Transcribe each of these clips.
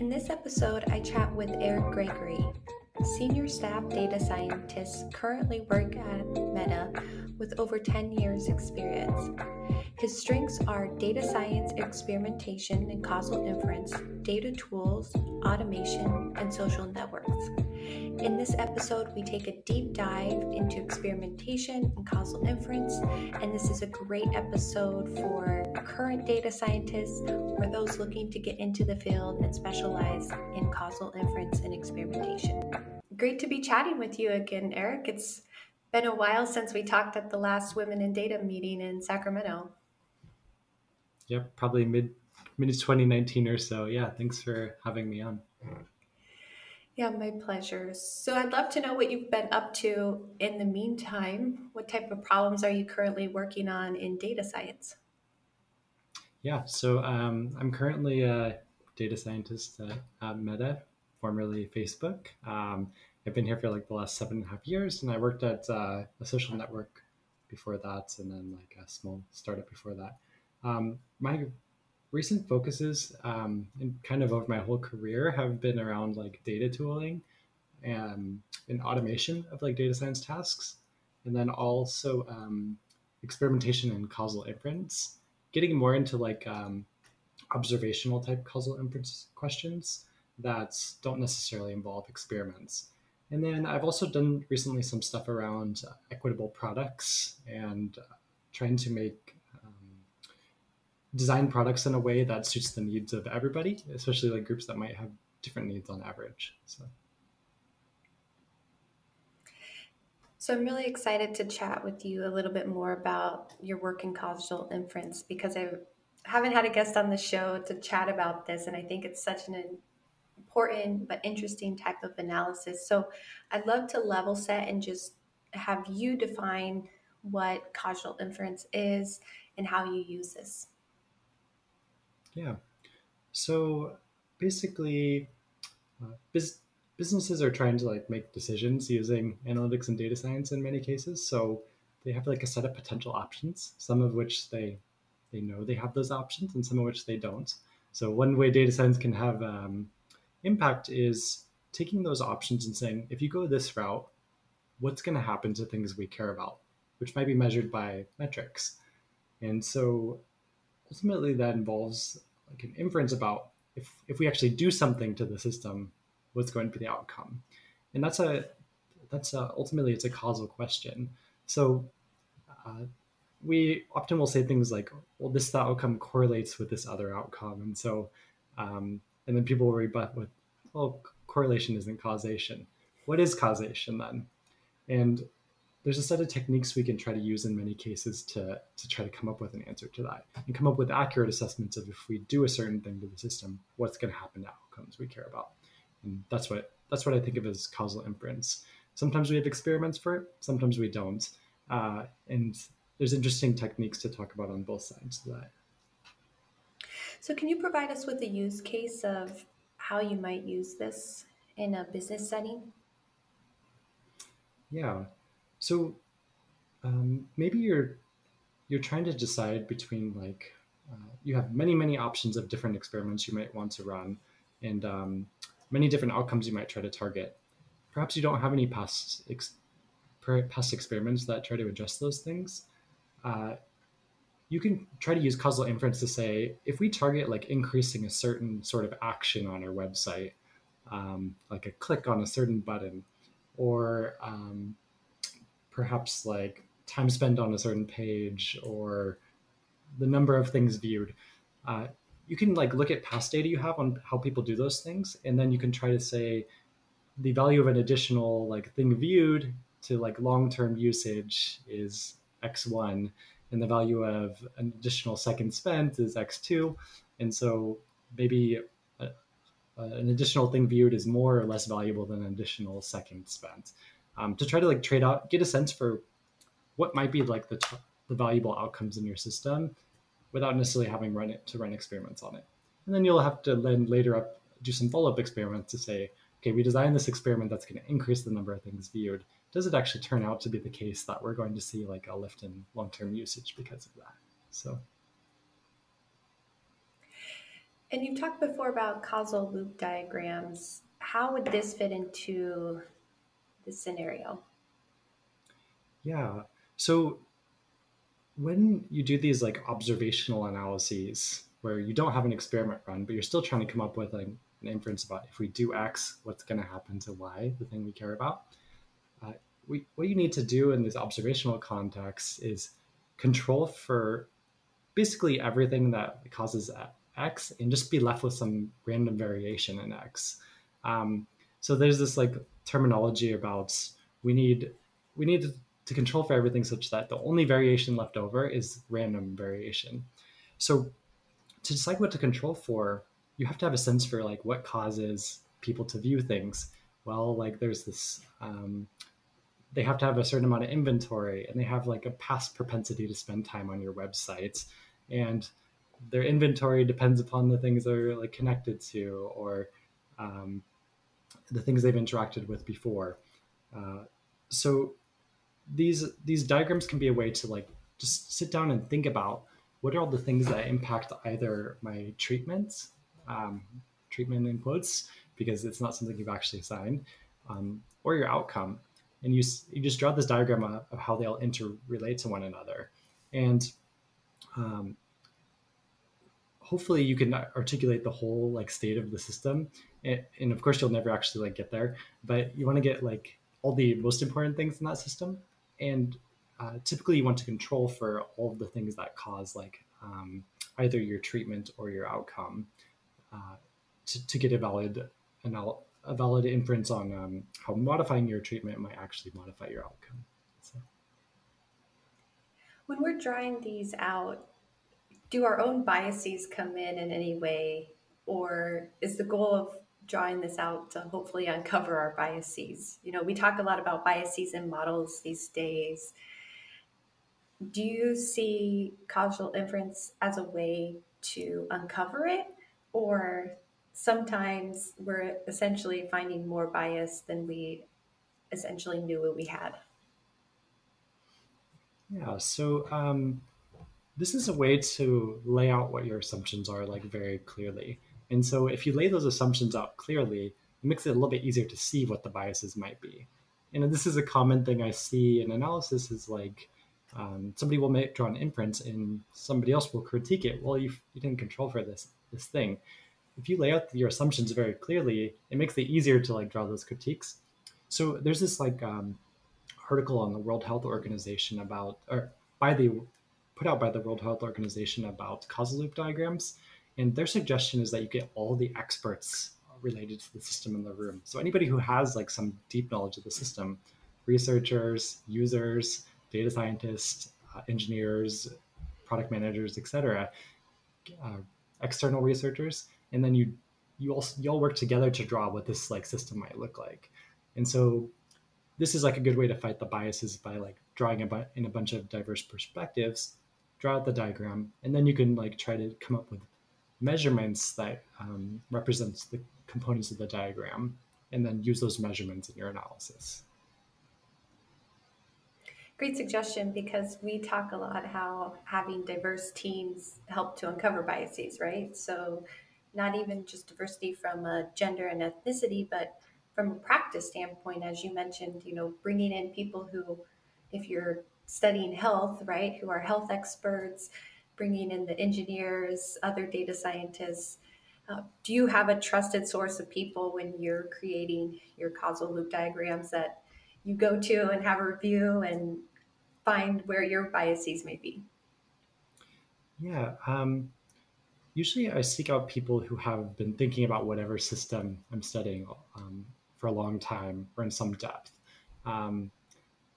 In this episode, I chat with Erik Gregory, senior staff data scientist currently work at Meta with over 10 years experience. His strengths are data science experimentation and causal inference, data tools, automation, and social networks. In this episode, we take a deep dive into experimentation and causal inference, and this is a great episode for current data scientists or those looking to get into the field and specialize in causal inference and experimentation. Great to be chatting with you again, Erik. It's been a while since we talked at the last Women in Data meeting in Sacramento. Yep, probably mid mid 2019 or so. Yeah, thanks for having me on. Yeah, my pleasure. So I'd love to know what you've been up to in the meantime. What type of problems are you currently working on in data science? Yeah, so um, I'm currently a data scientist at, at Meta, formerly Facebook. Um, I've been here for like the last seven and a half years, and I worked at uh, a social network before that, and then like a small startup before that. Um, my recent focuses um, in kind of over my whole career have been around like data tooling and, and automation of like data science tasks and then also um, experimentation and causal inference getting more into like um, observational type causal inference questions that don't necessarily involve experiments. And then i've also done recently some stuff around equitable products and uh, trying to make design products in a way that suits the needs of everybody, especially like groups that might have different needs on average. So. So I'm really excited to chat with you a little bit more about your work in causal inference because I haven't had a guest on the show to chat about this, and I think it's such an important but interesting type of analysis. So I'd love to level set and just have you define what causal inference is and how you use this. Yeah. So basically, uh, biz- businesses are trying to like make decisions using analytics and data science in many cases. So they have like a set of potential options, some of which they they know they have those options, and some of which they don't. So one way data science can have um, impact is taking those options and saying, if you go this route, what's going to happen to things we care about, which might be measured by metrics. And so ultimately that involves like an inference about if, if we actually do something to the system, what's going to be the outcome? And that's a that's a, ultimately it's a causal question. So uh, we often will say things like, "Well, this outcome correlates with this other outcome," and so um, and then people will rebut with, "Well, correlation isn't causation. What is causation then?" And there's a set of techniques we can try to use in many cases to, to try to come up with an answer to that and come up with accurate assessments of if we do a certain thing to the system, what's going to happen to outcomes we care about. And that's what that's what I think of as causal inference. Sometimes we have experiments for it, sometimes we don't. Uh, and there's interesting techniques to talk about on both sides of that. So, can you provide us with a use case of how you might use this in a business setting? Yeah. So um, maybe you're you're trying to decide between like uh, you have many many options of different experiments you might want to run, and um, many different outcomes you might try to target. Perhaps you don't have any past ex- past experiments that try to address those things. Uh, you can try to use causal inference to say if we target like increasing a certain sort of action on our website, um, like a click on a certain button, or um, perhaps like time spent on a certain page or the number of things viewed. Uh, you can like look at past data you have on how people do those things, and then you can try to say the value of an additional like thing viewed to like long-term usage is x1 and the value of an additional second spent is x2 and so maybe a, a, an additional thing viewed is more or less valuable than an additional second spent um, to try to like trade out, get a sense for what might be like the, t- the valuable outcomes in your system without necessarily having run it to run experiments on it. And then you'll have to then later up do some follow-up experiments to say, okay, we designed this experiment that's going to increase the number of things viewed. Does it actually turn out to be the case that we're going to see like a lift in long-term usage because of that? So And you've talked before about causal loop diagrams. How would this fit into this scenario? Yeah. So when you do these like observational analyses where you don't have an experiment run, but you're still trying to come up with like an inference about if we do X, what's going to happen to Y, the thing we care about. Uh, we, what you need to do in this observational context is control for basically everything that causes X and just be left with some random variation in X. Um, so there's this like terminology about we need we need to control for everything such that the only variation left over is random variation. So to decide what to control for, you have to have a sense for like what causes people to view things. Well, like there's this, um, they have to have a certain amount of inventory and they have like a past propensity to spend time on your website. And their inventory depends upon the things they're like connected to or um, the things they've interacted with before. Uh, so these these diagrams can be a way to like just sit down and think about what are all the things that impact either my treatments, um, treatment in quotes, because it's not something you've actually assigned, um, or your outcome. And you, you just draw this diagram of, of how they all interrelate to one another. And um, hopefully you can articulate the whole like state of the system. And, and of course you'll never actually like get there, but you want to get like all the most important things in that system. And uh, typically you want to control for all the things that cause like um, either your treatment or your outcome uh, to, to, get a valid an, a valid inference on um, how modifying your treatment might actually modify your outcome. So. When we're drawing these out, do our own biases come in in any way, or is the goal of drawing this out to hopefully uncover our biases? You know, we talk a lot about biases in models these days. Do you see causal inference as a way to uncover it? Or sometimes we're essentially finding more bias than we essentially knew what we had? Yeah so um, this is a way to lay out what your assumptions are like very clearly and so if you lay those assumptions out clearly it makes it a little bit easier to see what the biases might be and this is a common thing i see in analysis is like um, somebody will make draw an inference and somebody else will critique it. Well, you, you didn't control for this this thing. If you lay out your assumptions very clearly, it makes it easier to like draw those critiques. So there's this like um, article on the World Health Organization about or by the put out by the World Health Organization about causal loop diagrams, and their suggestion is that you get all the experts related to the system in the room. So anybody who has like some deep knowledge of the system, researchers, users, data scientists, uh, engineers, product managers, etc., uh, external researchers, and then you you all you all work together to draw what this like system might look like. And so this is like a good way to fight the biases by like drawing a bu- in a bunch of diverse perspectives, draw out the diagram, and then you can like try to come up with measurements that um, represents the components of the diagram, and then use those measurements in your analysis. Great suggestion because we talk a lot how having diverse teams help to uncover biases, right? So, not even just diversity from a gender and ethnicity, but from a practice standpoint, as you mentioned, you know, bringing in people who, if you're studying health, right, who are health experts, bringing in the engineers, other data scientists. Uh, do you have a trusted source of people when you're creating your causal loop diagrams that you go to and have a review and find where your biases may be? Yeah. Um, usually I seek out people who have been thinking about whatever system I'm studying um, for a long time or in some depth. Um,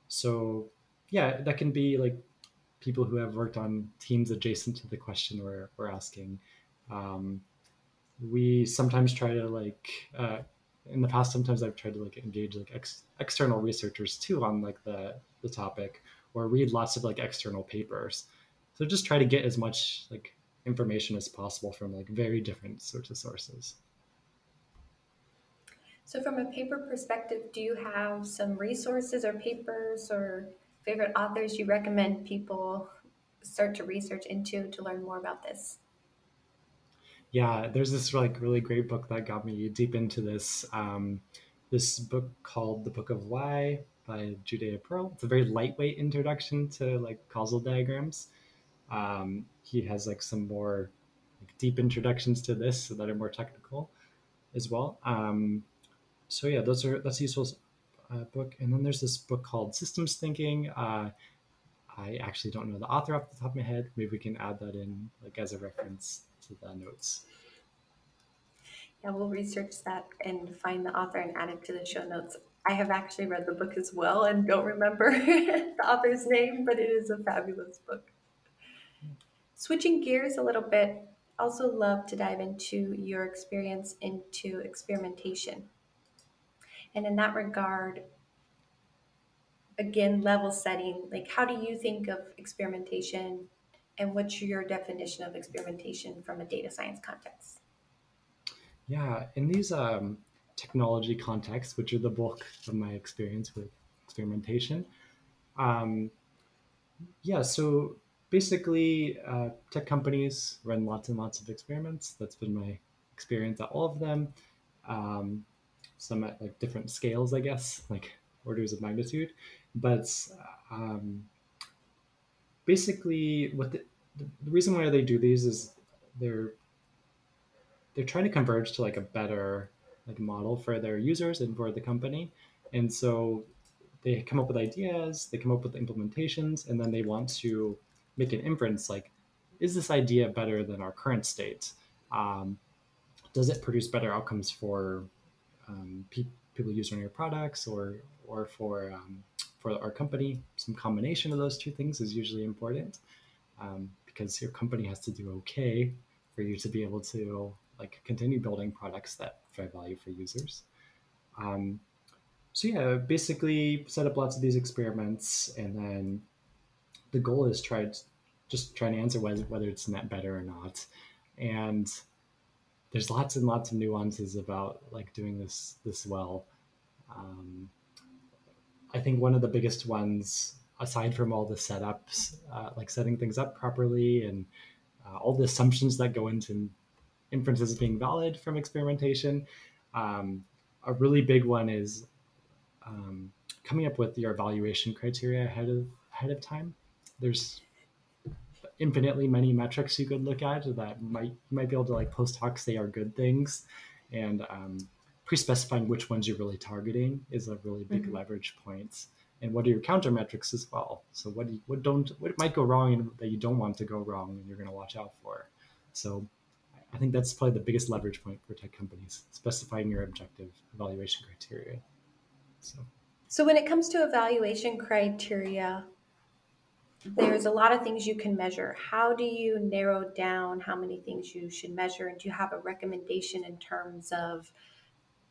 so, yeah, that can be like people who have worked on teams adjacent to the question we're, we're asking. Um, we sometimes try to like, uh, in the past, sometimes I've tried to like engage like ex- external researchers too on like the, the topic or read lots of like external papers. So just try to get as much like information as possible from like very different sorts of sources. So from a paper perspective, do you have some resources or papers or favorite authors you recommend people start to research into to learn more about this? Yeah, there's this like really great book that got me deep into this. Um, this book called The Book of Why by Judea Pearl. It's a very lightweight introduction to like causal diagrams. Um, he has like some more like, deep introductions to this that are more technical as well. Um, so yeah, those are that's useful uh, book. And then there's this book called Systems Thinking. Uh, I actually don't know the author off the top of my head. Maybe we can add that in like as a reference to the notes. Yeah, we'll research that and find the author and add it to the show notes. I have actually read the book as well and don't remember the author's name, but it is a fabulous book. Switching gears a little bit, also love to dive into your experience into experimentation. And in that regard, again, level setting, like how do you think of experimentation and what's your definition of experimentation from a data science context? Yeah, in these um, technology contexts, which are the bulk of my experience with experimentation, um, yeah, so basically, uh, tech companies run lots and lots of experiments. That's been my experience at all of them. Um, some at like different scales, I guess, like orders of magnitude. But um, basically, what the, the reason why they do these is they're they're trying to converge to like a better like model for their users and for the company. And so they come up with ideas, they come up with implementations, and then they want to make an inference like, is this idea better than our current state? Um, does it produce better outcomes for um, pe- people using your products or or for um, for our company? Some combination of those two things is usually important um, because your company has to do okay for you to be able to like continue building products that drive value for users. Um, so yeah, basically set up lots of these experiments, and then the goal is try just trying to answer whether, whether it's net better or not. And there's lots and lots of nuances about like doing this this well. Um, I think one of the biggest ones, aside from all the setups, uh, like setting things up properly and uh, all the assumptions that go into inferences being valid from experimentation. Um, a really big one is um, coming up with your evaluation criteria ahead of ahead of time. There's infinitely many metrics you could look at that might you might be able to like post hoc say are good things, and um, pre-specifying which ones you're really targeting is a really big mm-hmm. leverage point. And what are your counter metrics as well? So what do you, what don't what might go wrong and that you don't want to go wrong and you're going to watch out for. So I think that's probably the biggest leverage point for tech companies, specifying your objective evaluation criteria. So, so when it comes to evaluation criteria, there's a lot of things you can measure. How do you narrow down how many things you should measure? And do you have a recommendation in terms of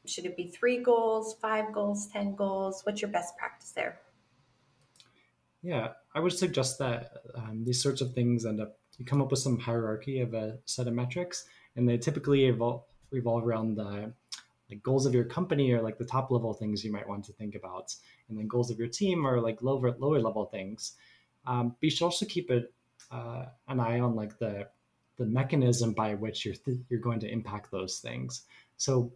should it be three goals, five goals, 10 goals? What's your best practice there? Yeah, I would suggest that um, these sorts of things end up you come up with some hierarchy of a set of metrics, and they typically evolve, revolve around the like goals of your company or like the top level things you might want to think about, and then goals of your team are like lower lower level things. Um, but you should also keep it uh, an eye on like the the mechanism by which you're th- you're going to impact those things. So,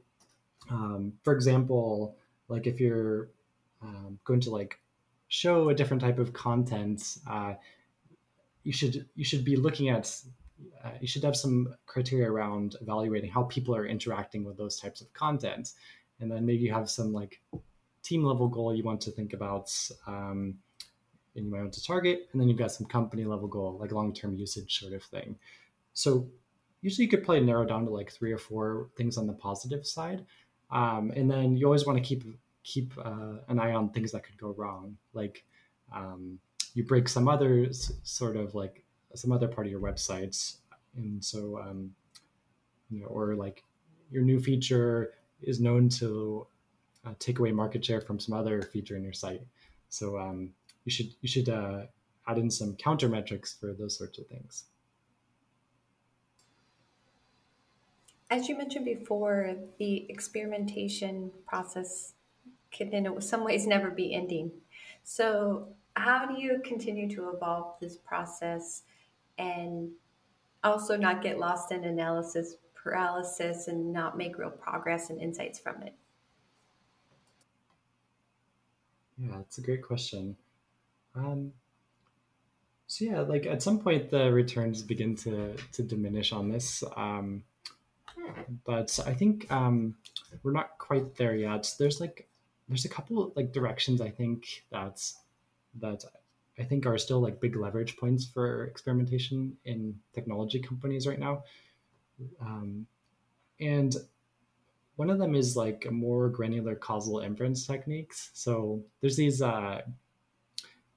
um, for example, like if you're um, going to like show a different type of content, uh, you should you should be looking at uh, you should have some criteria around evaluating how people are interacting with those types of content and then maybe you have some like team level goal you want to think about um, and you might want to target and then you've got some company level goal like long-term usage sort of thing. So usually you could probably narrow down to like three or four things on the positive side. Um, and then you always want to keep keep uh, an eye on things that could go wrong like um, you break some other sort of like some other part of your websites and so um, you know or like your new feature is known to uh, take away market share from some other feature in your site. So um, you should you should uh, add in some counter metrics for those sorts of things as you mentioned before the experimentation process can in some ways never be ending so how do you continue to evolve this process and also not get lost in analysis paralysis and not make real progress and insights from it? Yeah, it's a great question. Um, so yeah, like at some point the returns begin to to diminish on this, um, but I think um, we're not quite there yet. There's like there's a couple like directions I think that's that I think are still like big leverage points for experimentation in technology companies right now. Um, and one of them is like more granular causal inference techniques. So there's these uh,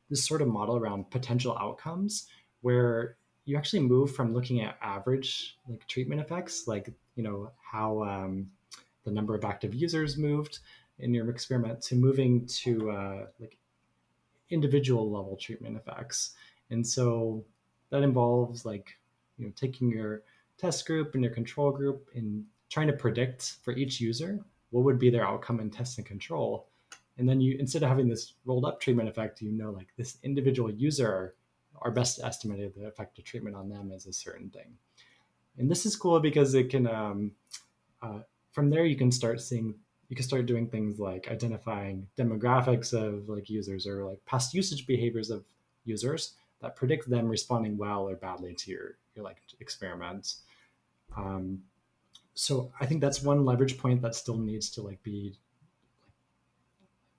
this sort of model around potential outcomes where you actually move from looking at average like treatment effects, like you know how um, the number of active users moved in your experiment, to moving to uh, like individual level treatment effects. And so that involves like you know taking your test group and your control group and trying to predict for each user what would be their outcome in test and control. And then you instead of having this rolled up treatment effect, you know like this individual user, our best estimate of the effect of treatment on them is a certain thing. And this is cool because it can um, uh, from there you can start seeing you can start doing things like identifying demographics of like users or like past usage behaviors of users that predict them responding well or badly to your your like experiments. Um, so I think that's one leverage point that still needs to like be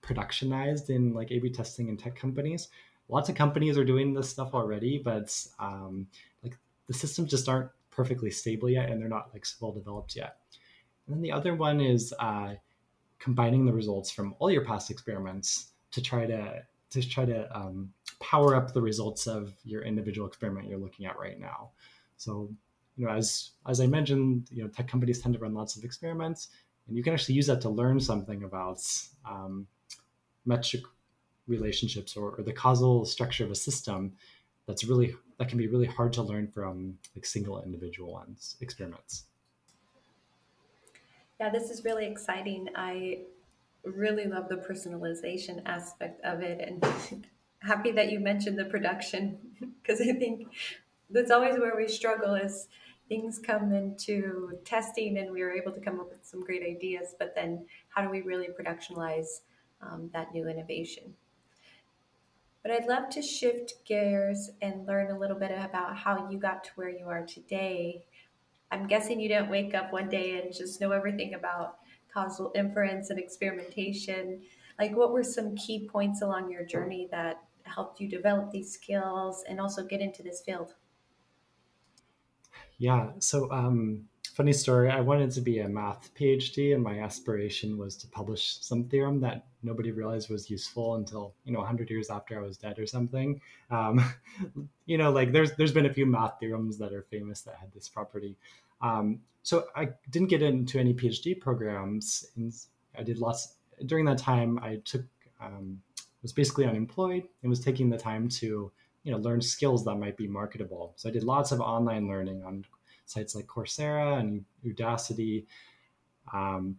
productionized in like A/B testing in tech companies. Lots of companies are doing this stuff already, but um, like the systems just aren't perfectly stable yet, and they're not like well developed yet. And then the other one is uh, combining the results from all your past experiments to try to to try to um, power up the results of your individual experiment you're looking at right now. So, you know, as as I mentioned, you know, tech companies tend to run lots of experiments, and you can actually use that to learn something about um, metric relationships or, or the causal structure of a system. That's really that can be really hard to learn from like single individual ones experiments. Yeah, this is really exciting. I really love the personalization aspect of it and happy that you mentioned the production because I think that's always where we struggle is things come into testing and we are able to come up with some great ideas, but then how do we really productionalize um, that new innovation? But I'd love to shift gears and learn a little bit about how you got to where you are today I'm guessing you didn't wake up one day and just know everything about causal inference and experimentation. Like, what were some key points along your journey that helped you develop these skills and also get into this field? Yeah. So, um, funny story. I wanted to be a math PhD, and my aspiration was to publish some theorem that nobody realized was useful until you know 100 years after I was dead or something. Um, you know, like there's there's been a few math theorems that are famous that had this property. Um, so I didn't get into any PhD programs, and I did lots during that time. I took um, was basically unemployed and was taking the time to you know learn skills that might be marketable. So I did lots of online learning on sites like Coursera and Udacity. Um,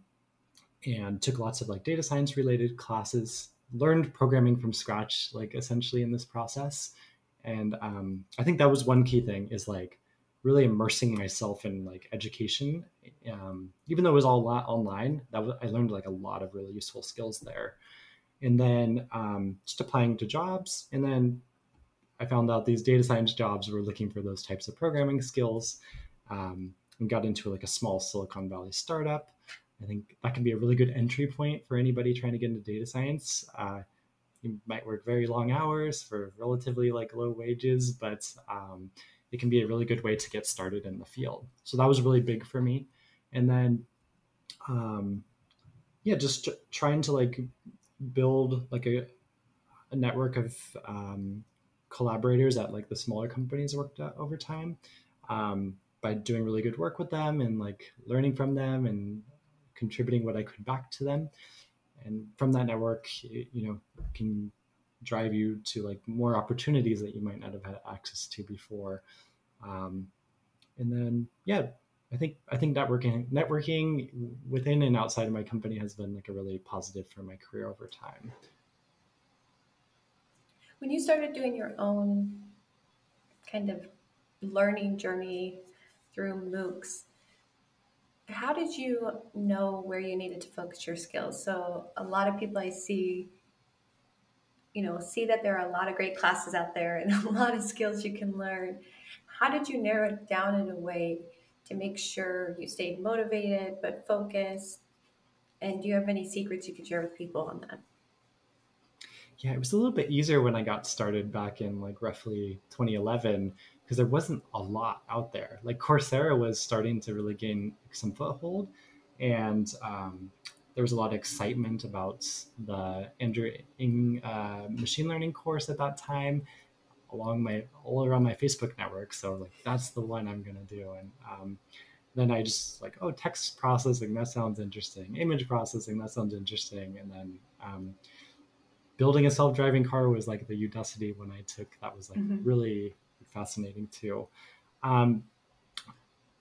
and took lots of like data science related classes learned programming from scratch like essentially in this process and um, i think that was one key thing is like really immersing myself in like education um, even though it was all online that was, i learned like a lot of really useful skills there and then um, just applying to jobs and then i found out these data science jobs were looking for those types of programming skills um, and got into like a small silicon valley startup I think that can be a really good entry point for anybody trying to get into data science. Uh, you might work very long hours for relatively like low wages, but um, it can be a really good way to get started in the field. So that was really big for me. And then, um, yeah, just trying to like build like a, a network of um, collaborators at like the smaller companies worked at over time um, by doing really good work with them and like learning from them and contributing what I could back to them. And from that network, it, you know, can drive you to like more opportunities that you might not have had access to before. Um, and then, yeah, I think I think networking networking within and outside of my company has been like a really positive for my career over time. When you started doing your own kind of learning journey through MOOCs, how did you know where you needed to focus your skills? So a lot of people I see, you know, see that there are a lot of great classes out there and a lot of skills you can learn. How did you narrow it down in a way to make sure you stayed motivated but focused? And do you have any secrets you could share with people on that? Yeah, it was a little bit easier when I got started back in like roughly 2011 because there wasn't a lot out there. Like Coursera was starting to really gain some foothold, and um, there was a lot of excitement about the Andrew Ng uh, machine learning course at that time, along my all around my Facebook network. So like that's the one I'm gonna do, and um, then I just like oh text processing that sounds interesting, image processing that sounds interesting, and then um, building a self-driving car was like the Udacity one I took. That was like mm-hmm. really fascinating too. Um,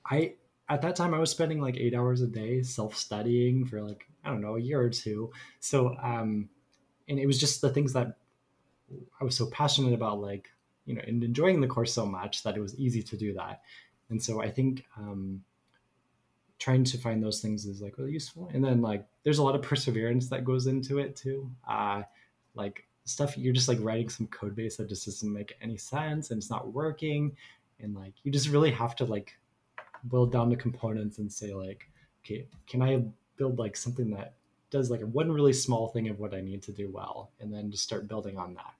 I at that time I was spending like eight hours a day self studying for like I don't know a year or two. So um, and it was just the things that I was so passionate about, like you know, and enjoying the course so much that it was easy to do that. And so I think um, trying to find those things is like really useful. And then like there's a lot of perseverance that goes into it too. Uh, like stuff you're just like writing some code base that just doesn't make any sense and it's not working. And like you just really have to like boil down the components and say like okay can i build like something that does like one really small thing of what i need to do well? And then just start building on that.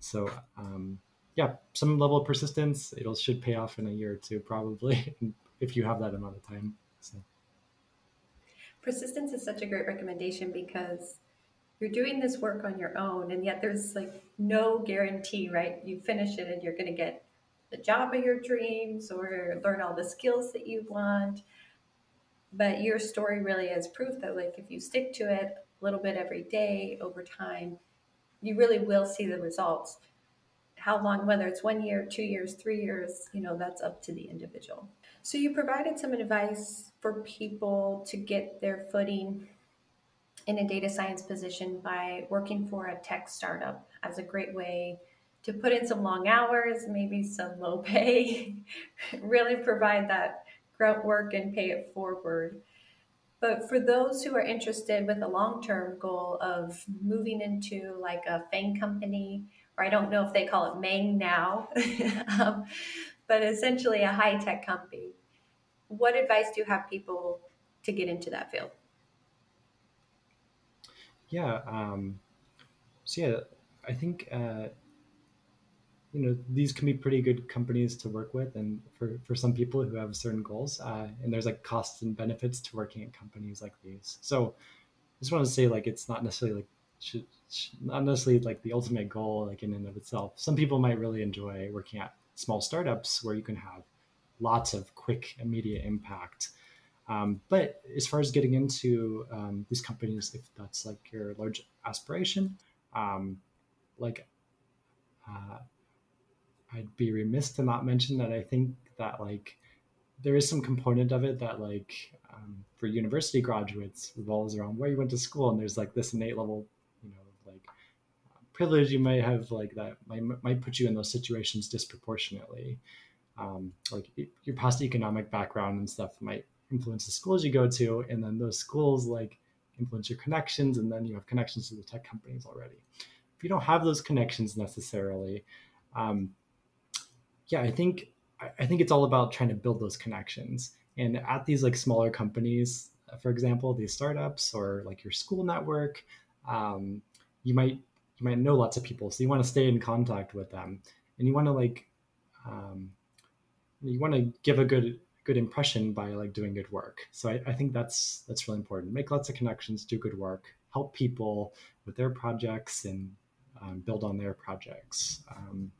So um, yeah some level of persistence it'll should pay off in a year or two probably if you have that amount of time so. Persistence is such a great recommendation because you're doing this work on your own and yet there's like no guarantee right? You finish it and you're going to get the job of your dreams or learn all the skills that you want. But your story really is proof that like if you stick to it a little bit every day over time you really will see the results. How long whether it's one year two years three years you know that's up to the individual. So you provided some advice for people to get their footing in a data science position by working for a tech startup as a great way to put in some long hours, maybe some low pay, really provide that grunt work and pay it forward. But for those who are interested with a long term goal of moving into like a FANG company, or I don't know if they call it Mang now, um, but essentially a high tech company, what advice do you have people to get into that field? Yeah. Um, so yeah, I think uh, you know these can be pretty good companies to work with, and for for some people who have certain goals, uh, and there's like costs and benefits to working at companies like these. So I just want to say like it's not necessarily like should, should not necessarily like the ultimate goal like in and of itself. Some people might really enjoy working at small startups where you can have lots of quick immediate impact um, but as far as getting into um, these companies, if that's like your large aspiration, um, like uh, I'd be remiss to not mention that I think that like there is some component of it that like um, for university graduates revolves around where you went to school, and there's like this innate level, you know, like privilege you might have like that might might put you in those situations disproportionately. Um, like your past economic background and stuff might influence the schools you go to, and then those schools like influence your connections, and then you have connections to the tech companies already. If you don't have those connections necessarily, um, yeah, I think I think it's all about trying to build those connections. And at these like smaller companies, for example, these startups or like your school network, um, you might you might know lots of people, so you want to stay in contact with them, and you want to like um, you want to give a good good impression by like doing good work. So I, I think that's that's really important. Make lots of connections, do good work, help people with their projects, and um, build on their projects. Um,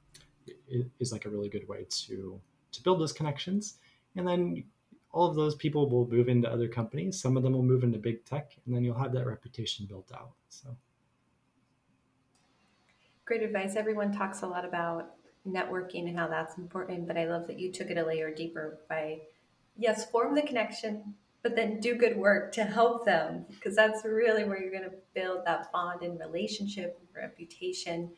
is like a really good way to to build those connections, and then all of those people will move into other companies. Some of them will move into big tech, and then you'll have that reputation built out. So. Great advice. Everyone talks a lot about networking and how that's important, but I love that you took it a layer deeper by, yes, form the connection, but then do good work to help them because that's really where you're going to build that bond and relationship reputation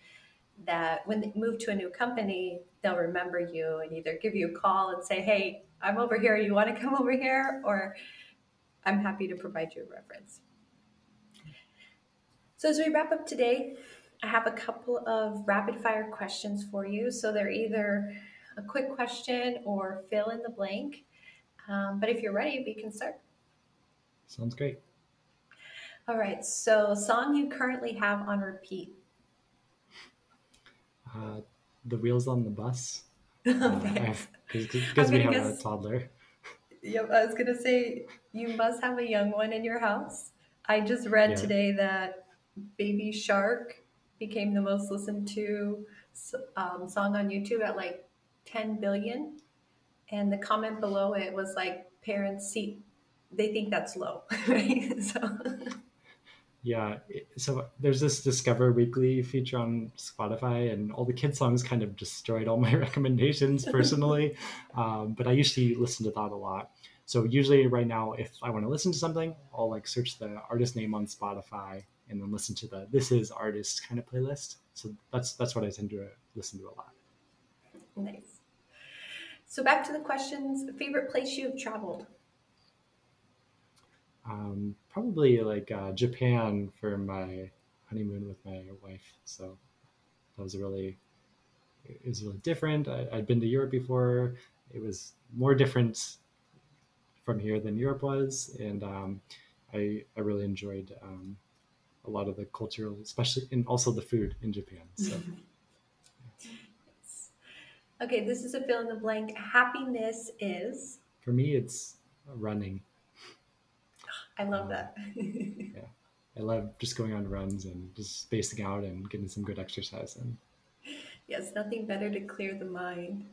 that when they move to a new company they'll remember you and either give you a call and say hey i'm over here you want to come over here or I'm happy to provide you a reference. So, as we wrap up today, I have a couple of rapid fire questions for you. So, they're either a quick question or fill in the blank. Um, but if you're ready, we can start. Sounds great. All right. So, song you currently have on repeat? Uh, the wheels on the bus. Because uh, we have guess, a toddler. Yep, I was gonna say you must have a young one in your house. I just read yeah. today that Baby Shark became the most listened to um, song on YouTube at like 10 billion, and the comment below it was like parents see they think that's low, right? so. Yeah, so there's this Discover Weekly feature on Spotify, and all the kid songs kind of destroyed all my recommendations personally. um, but I used to listen to that a lot. So usually, right now, if I want to listen to something, I'll like search the artist name on Spotify and then listen to the "This Is Artist" kind of playlist. So that's that's what I tend to listen to a lot. Nice. So back to the questions. Favorite place you've traveled? um, probably like uh, Japan for my honeymoon with my wife. So that was really it was really different. I, had been to Europe before. It was more different from here than Europe was, and um, I I really enjoyed um, a lot of the cultural, especially and also the food in Japan. So. Okay, this is a fill in the blank. Happiness is. For me, it's running. I love that. Um, yeah. I love just going on runs and just spacing out and getting some good exercise in. Yes, nothing better to clear the mind.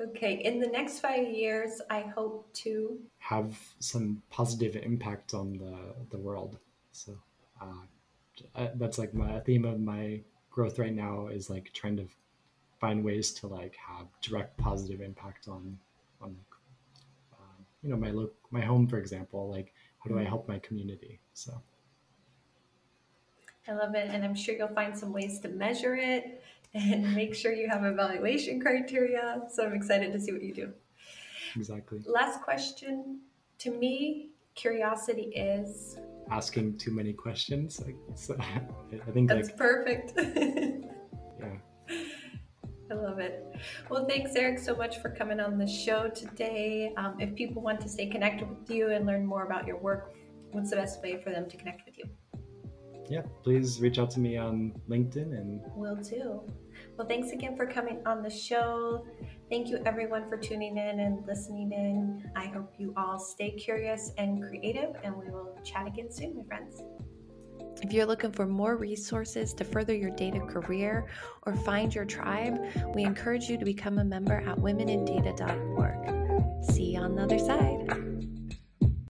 Okay, in the next five years, I hope to have some positive impact on the, the world. So uh, that's like my theme of my growth right now is like trying to find ways to like have direct positive impact on on uh, you know my look my home for example like how do I help my community? So I love it. And I'm sure you'll find some ways to measure it and make sure you have evaluation criteria. So I'm excited to see what you do. Exactly. Last question. To me, curiosity is asking too many questions. So I think that's like, perfect. yeah. I love it. Well, thanks, Erik, so much for coming on the show today. Um, if people want to stay connected with you and learn more about your work, what's the best way for them to connect with you? Yeah, please reach out to me on LinkedIn and will do. Well, thanks again for coming on the show. Thank you, everyone, for tuning in and listening in. I hope you all stay curious and creative, and we will chat again soon, my friends. If you're looking for more resources to further your data career or find your tribe, we encourage you to become a member at womenindata.org. See you on the other side.